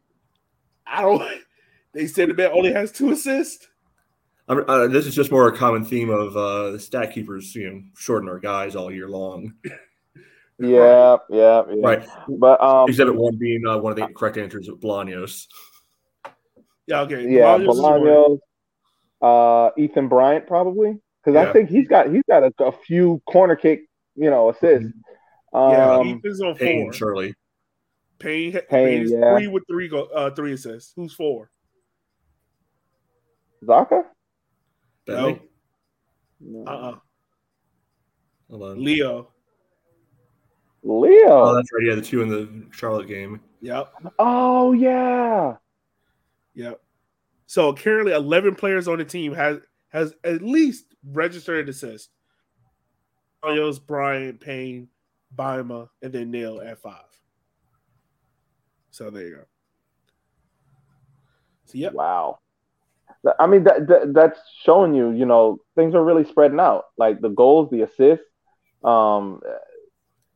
I don't. [laughs] They said the man only has two assists. Uh, this is just more a common theme of uh, the stat keepers, you know, shorten our guys all year long. [laughs] Yeah, yeah, yeah. Right. But um, Exhibit one being uh, one of the correct answers of Bolaños. Yeah, okay. yeah, Bolaños is one. Bolaños, uh, Ethan Bryant probably because I think he's got he's got a, a few corner kick, you know, assists. Yeah, Um, Ethan's on Payne, four. surely. Payne, Payne, Payne, is yeah. three with three go, uh, three assists. Who's four? Zaka. Bentley? Uh uh Hold on. Leo. Leo. Oh, that's right. Yeah, the two in the Charlotte game. Yep. Oh yeah. Yep. So currently, eleven players on the team has has at least registered an assist. Bolaños, Bryant, Payne, Bima, and then Neil at five. So there you go. So yep. Wow. I mean, that, that that's showing you, you know, things are really spreading out. Like the goals, the assists. Um,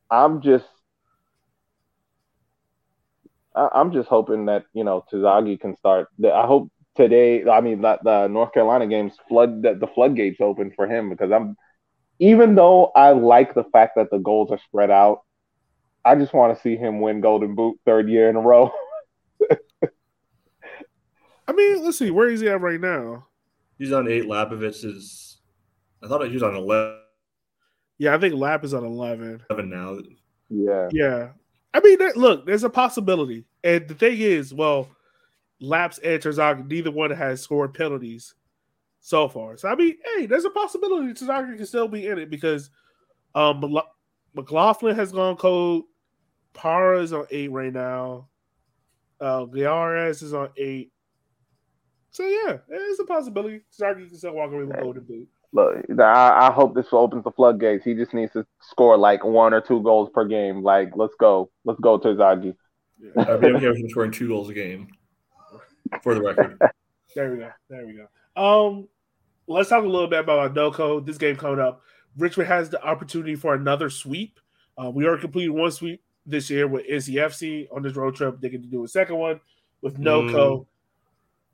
I'm just, I- I'm just hoping that you know Terzaghi can start. I hope today. I mean, that the North Carolina games flood that the floodgates open for him because I'm, even though I like the fact that the goals are spread out, I just want to see him win Golden Boot third year in a row. [laughs] I mean, let's see, where is he at right now? He's on eight. Lapovitz is. I thought he was on 11 Yeah, I think Lap is on eleven. Eleven now. yeah. Yeah. I mean, that, look, there's a possibility. And the thing is, well, Laps and Terzaghi, neither one has scored penalties so far. So, I mean, hey, there's a possibility Terzaghi can still be in it because um, McLaughlin has gone cold. Para is on eight right now. Uh, Giares is on eight. So, yeah, it's a possibility Terzaghi can still walk away with Golden Boot. Look, I, I hope this opens the floodgates. He just needs to score like one or two goals per game. Like, let's go, let's go, Terzaghi. Yeah. I'd be okay him scoring two goals a game. For the record. [laughs] There we go. There we go. Um, let's talk a little bit about NoCo. This game coming up. Richmond has the opportunity for another sweep. Uh, we already completed one sweep this year with NCFC on this road trip. They get to do a second one with Noco.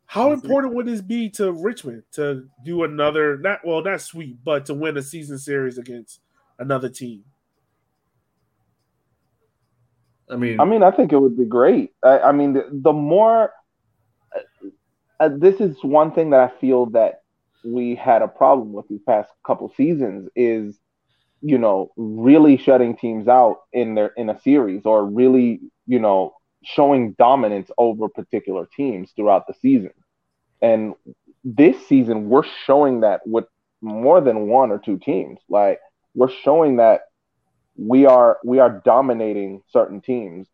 How important would this be to Richmond to do another not well not sweep, but to win a season series against another team? I mean, I mean, I think it would be great. I, I mean, the, the more uh, uh, this is one thing that I feel that we had a problem with these past couple seasons is, you know, really shutting teams out in their in a series or really, you know, showing dominance over particular teams throughout the season. And this season, we're showing that with more than one or two teams. Like we're showing that we are we are dominating certain teams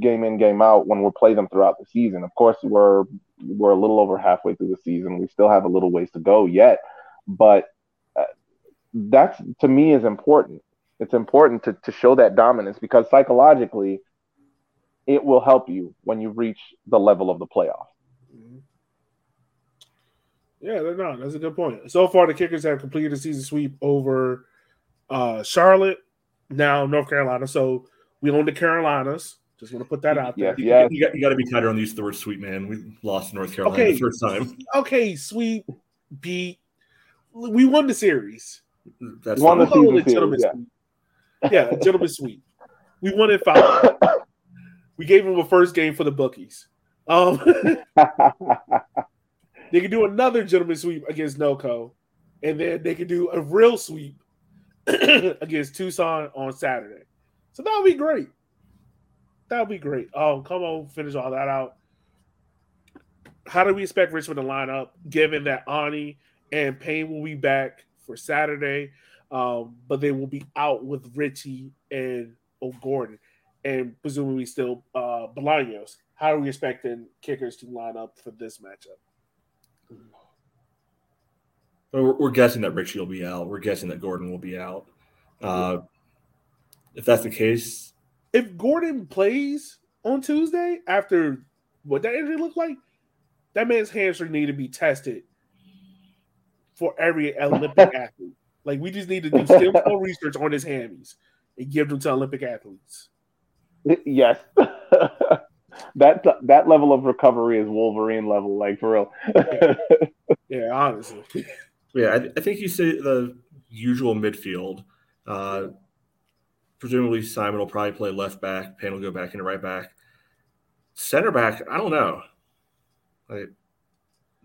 game in game out when we play them throughout the season. Of course, we're we're a little over halfway through the season. We still have a little ways to go yet, but uh, that's to me is important. It's important to to show that dominance because psychologically, it will help you when you reach the level of the playoffs. Mhm. Yeah, no, that's a good point. So far, the Kickers have completed a season sweep over uh, Charlotte, now North Carolina. So we own the Carolinas. Just want to put that out there. Yes, you, yes. you got, you got to be tighter on the use of the word sweet, man. We lost North Carolina Okay. the first time. Okay, sweep, beat. We won the series. That's Won fine. the season gentleman's series, sweep. Yeah, a gentleman's sweep. We won it five. [laughs] We gave them a first game for the bookies. Um, [laughs] they could do another gentleman sweep against NoCo, and then they could do a real sweep [clears throat] against Tucson on Saturday. So that would be great. That would be great. Oh, come on, finish all that out. How do we expect Richmond to line up, given that Ani and Payne will be back for Saturday, um, but they will be out with Ritchie and O'Gordon, and presumably still uh, Bolaños. How are we expecting kickers to line up for this matchup? We're, we're guessing that Ritchie will be out. We're guessing that Gordon will be out. Uh, if that's the case, If Gordon plays on Tuesday after what that injury looked like, that man's hamstring need to be tested for every Olympic athlete. Like we just need to do [laughs] stem cell research on his hammies and give them to Olympic athletes. [laughs] yes. [laughs] that that level of recovery is Wolverine level, like for real. [laughs] Yeah, honestly. yeah, I, I, think you say the usual midfield. Uh, presumably Simon will probably play left back. Payne will go back into right back. Center back, I don't know. Like,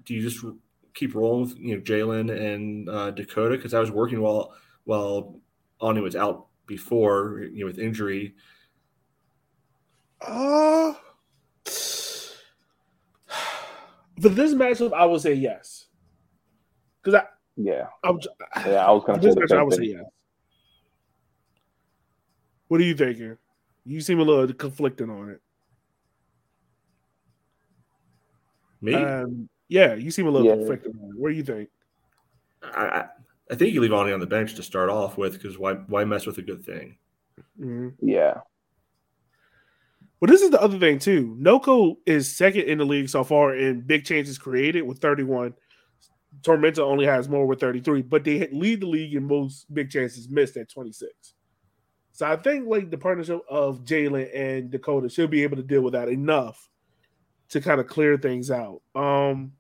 do you just keep rolling with you know Jalen and uh, Dakota because I was working while while Ani was out before you know with injury. Uh for this matchup, I would say yes. Because I yeah I'm, yeah I was gonna say, matchup, I would say yes. What are you thinking? You seem a little conflicting on it. Me? Um, yeah, you seem a little yeah. conflicted on it. What do you think? I, I think you leave Ani on the bench to start off with because why why mess with a good thing? Mm-hmm. Yeah. Well, this is the other thing too. NoCo is second in the league so far in big chances created with 31. Tormenta only has more with 33, but they lead the league in most big chances missed at 26. So I think like the partnership of Jalen and Dakota should be able to deal with that enough to kind of clear things out. Um,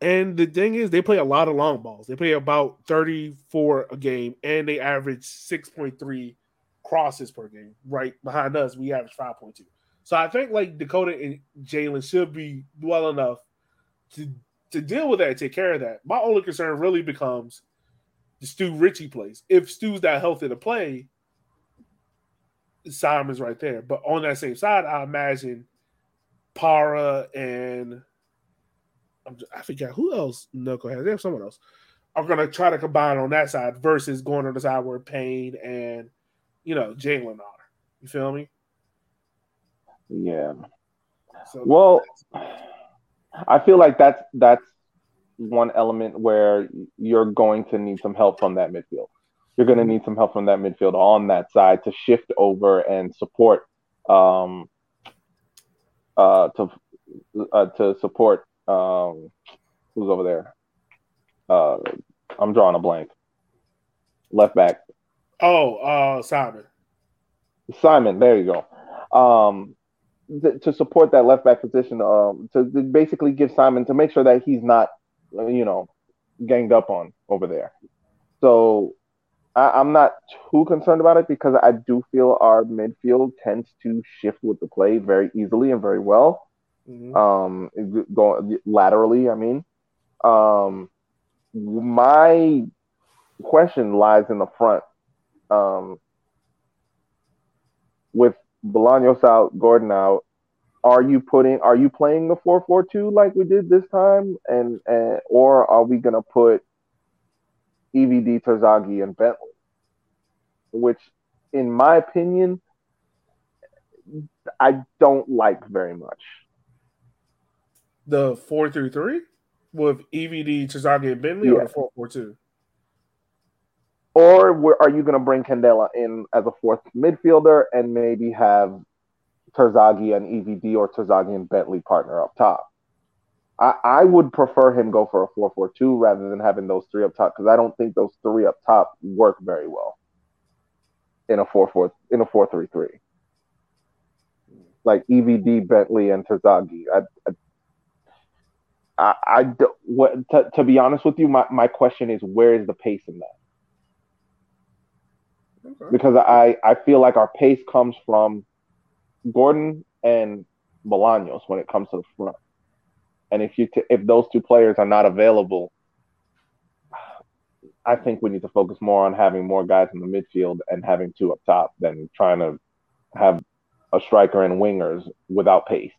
and the thing is, they play a lot of long balls. They play about 34 a game, and they average 6.3 crosses per game. Right behind us, we average 5.2. So I think like Dakota and Jalen should be well enough to to deal with that, take care of that. My only concern really becomes the Stu Ritchie plays. If Stu's that healthy to play, Simon's right there. But on that same side, I imagine Para and I forget who else NoCo has. They have someone else. Are going to try to combine on that side versus going on the side where Payne and you know Jalen are. You feel me? Yeah. So well, I feel like that's that's one element where you're going to need some help from that midfield. You're going to need some help from that midfield on that side to shift over and support um, uh, to uh, to support um, who's over there. Uh, I'm drawing a blank. Left back. Oh, uh, Simon. Simon, there you go. Um, th- to support that left back position, um, to, to basically give Simon to make sure that he's not, you know, ganged up on over there. So I, am not too concerned about it because I do feel our midfield tends to shift with the play very easily and very well. Mm-hmm. Um, going laterally, I mean. Um, my question lies in the front um, with Bolaños out, Gordon out, are you putting are you playing the 4-4-2 like we did this time? And, and or are we going to put EVD Terzaghi and Bentley? Which in my opinion I don't like very much. The 4-3-3 with EVD Terzaghi and Bentley yeah. or the 4-4-2 or are you going to bring Candela in as a fourth midfielder and maybe have Terzaghi and EVD or Terzaghi and Bentley partner up top? I, I would prefer him go for a 4 4 2 rather than having those three up top because I don't think those three up top work very well in a 4 4 in a 4 3 3. Like EVD, Bentley, and Terzaghi. I, I I, I what, to, to be honest with you, my, my question is where is the pace in that? Okay. Because I, I feel like our pace comes from Gordon and Bolaños when it comes to the front. And if you t- if those two players are not available, I think we need to focus more on having more guys in the midfield and having two up top than trying to have a striker and wingers without pace.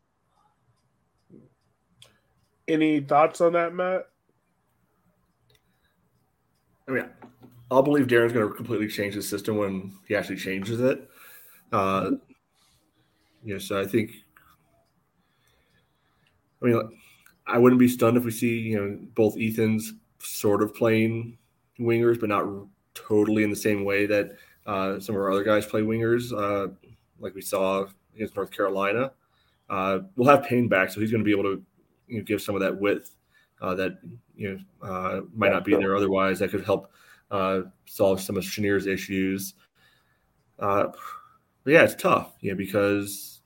Any thoughts on that, Matt? I mean, I'll believe Darren's going to completely change the system when he actually changes it. Uh, so I think. I mean, I wouldn't be stunned if we see you know both Ethans sort of playing wingers, but not totally in the same way that uh, some of our other guys play wingers, uh, like we saw against North Carolina. Uh, we'll have Payne back, so he's going to be able to you know, give some of that width uh, that you know uh, might not be there otherwise. That could help uh, solve some of Shanir's issues. but yeah, it's tough, you know, because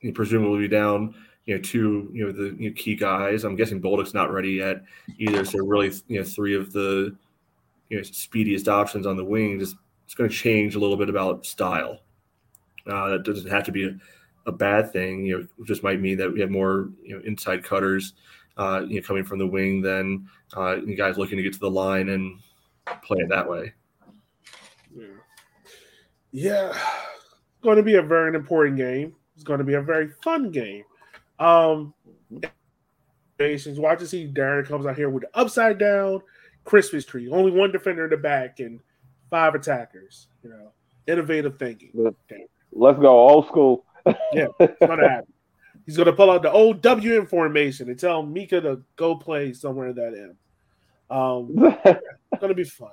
you presumably down you know two you know the you know, key guys. I'm guessing Bolduc's not ready yet either. So really, you know, three of the you know speediest options on the wing just it's going to change a little bit about style. Uh, that doesn't have to be a, a, bad thing. You know, just might mean that we have more you know inside cutters, uh, you know, coming from the wing than uh, guys looking to get to the line and play it that way. Yeah. yeah, going to be a very important game. It's going to be a very fun game. Um, watch to see Darren comes out here with the upside down Christmas tree, only one defender in the back and five attackers. You know, innovative thinking. Let's go old school. yeah, it's gonna happen. He's gonna pull out the old WM formation and tell Mika to go play somewhere in that M. Um, [laughs] gonna be fun.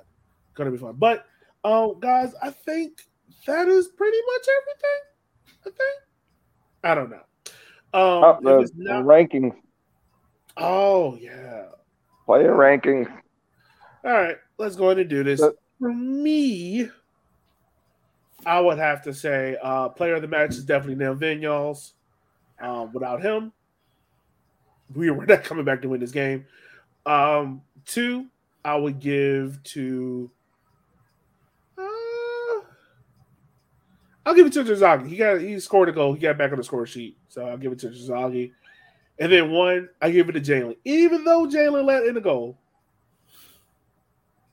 Gonna be fun. But um, guys, I think that is pretty much everything. I think. I don't know. Um, uh, the, not... rankings. Oh yeah. Player rankings. All right, let's go ahead and do this. For me, I would have to say uh, player of the match is definitely Neil Vinyals. Um, without him, we were not coming back to win this game. Um, two, I would give to. Uh, I'll give it to Terzaghi. He got he scored a goal. He got back on the score sheet, so I'll give it to Terzaghi. And then one, I give it to Jalen. Even though Jalen let in a goal,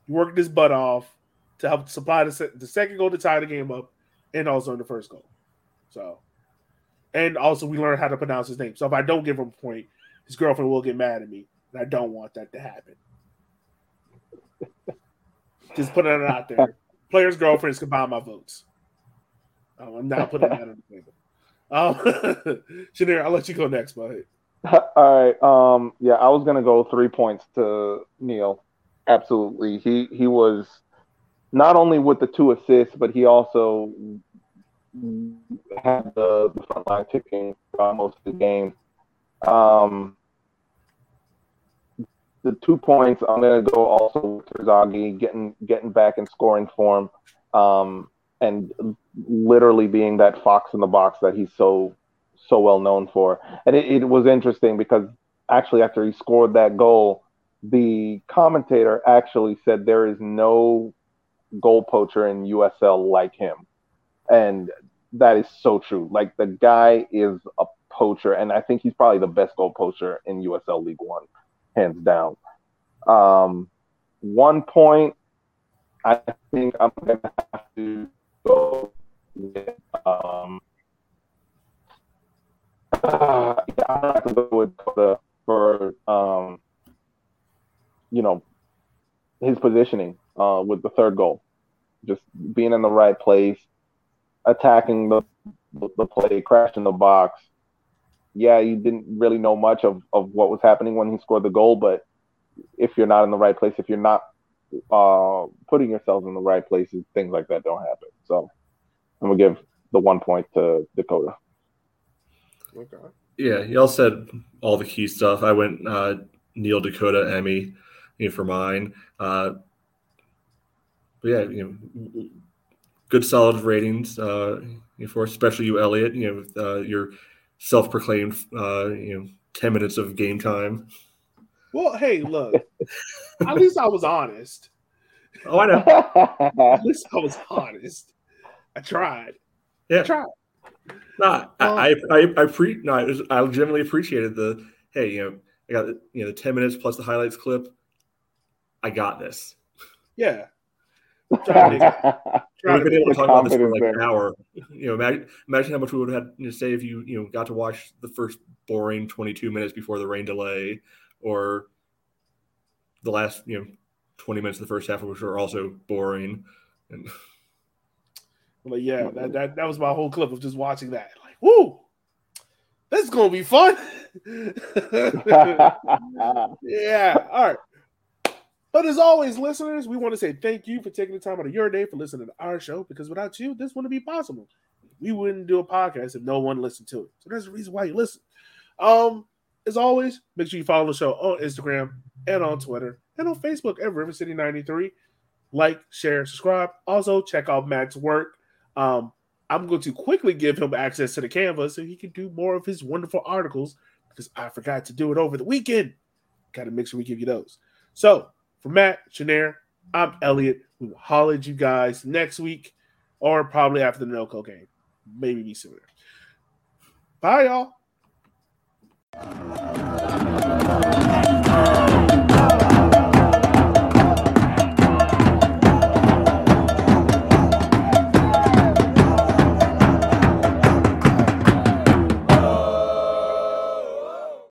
he worked his butt off to help supply the, the second goal to tie the game up, and also in the first goal. So, and also we learned how to pronounce his name. So if I don't give him a point, his girlfriend will get mad at me, and I don't want that to happen. [laughs] Just putting it out there. Players' girlfriends can buy my votes. Um, I'm not putting that on the table. Um, [laughs] Shanir, I'll let you go next, bud. [laughs] All right. Um, yeah, I was gonna go three points to Neil. Absolutely. He he was not only with the two assists, but he also had the, the front line ticking for most of the game. Um, the two points I'm going to go also with Terzaghi getting getting back in scoring form, um, and literally being that fox in the box that he's so so well known for. And it, it was interesting because actually after he scored that goal, the commentator actually said there is no goal poacher in USL like him. And that is so true. Like the guy is a poacher, and I think he's probably the best goal poacher in USL League One, hands down. Um, one point, I think I'm gonna have to go with. Um, [sighs] uh, I have to go with the for um, you know his positioning uh, with the third goal, just being in the right place, attacking the the play, crashing the box. Yeah, you didn't really know much of, of what was happening when he scored the goal, but if you're not in the right place, if you're not uh, putting yourselves in the right places, things like that don't happen. So I'm gonna give the one point to Dakota. Okay. Yeah, y'all said all the key stuff. I went uh, Neil Dakota Emmy you know, for mine. Uh, but yeah, you know, good solid ratings uh, for especially you, Elliot. You know, with, uh, your self-proclaimed uh, you know ten minutes of game time. Well, hey, look. [laughs] at least I was honest. Oh, I know. [laughs] at least I was honest. I tried. Yeah, I tried. No, um, I, I, I, pre, no, I, was, I legitimately appreciated the, hey, you know, I got the, you know, the 10 minutes plus the highlights clip. I got this. Yeah. Trying to, [laughs] trying to been able to talk about this for like an hour. You know, imagine, imagine how much we would have had to say if you, you know, got to watch the first boring 22 minutes before the rain delay or the last, you know, 20 minutes of the first half, which were also boring. And [laughs] but yeah, that, that, that was my whole clip of just watching that. Like, whoo, this is gonna be fun. [laughs] yeah. All right. But as always, listeners, we want to say thank you for taking the time out of your day for listening to our show because without you, this wouldn't be possible. We wouldn't do a podcast if no one listened to it. So there's a reason why you listen. Um, as always, make sure you follow the show on Instagram and on Twitter and on Facebook at River City 93. Like, share, subscribe. Also, check out Matt's work. Um, I'm going to quickly give him access to the Canva so he can do more of his wonderful articles because I forgot to do it over the weekend. Got to make sure we give you those. So for Matt, Shanir, I'm Elliot. We will holler at you guys next week or probably after the NoCo game. Maybe be sooner. Bye, y'all.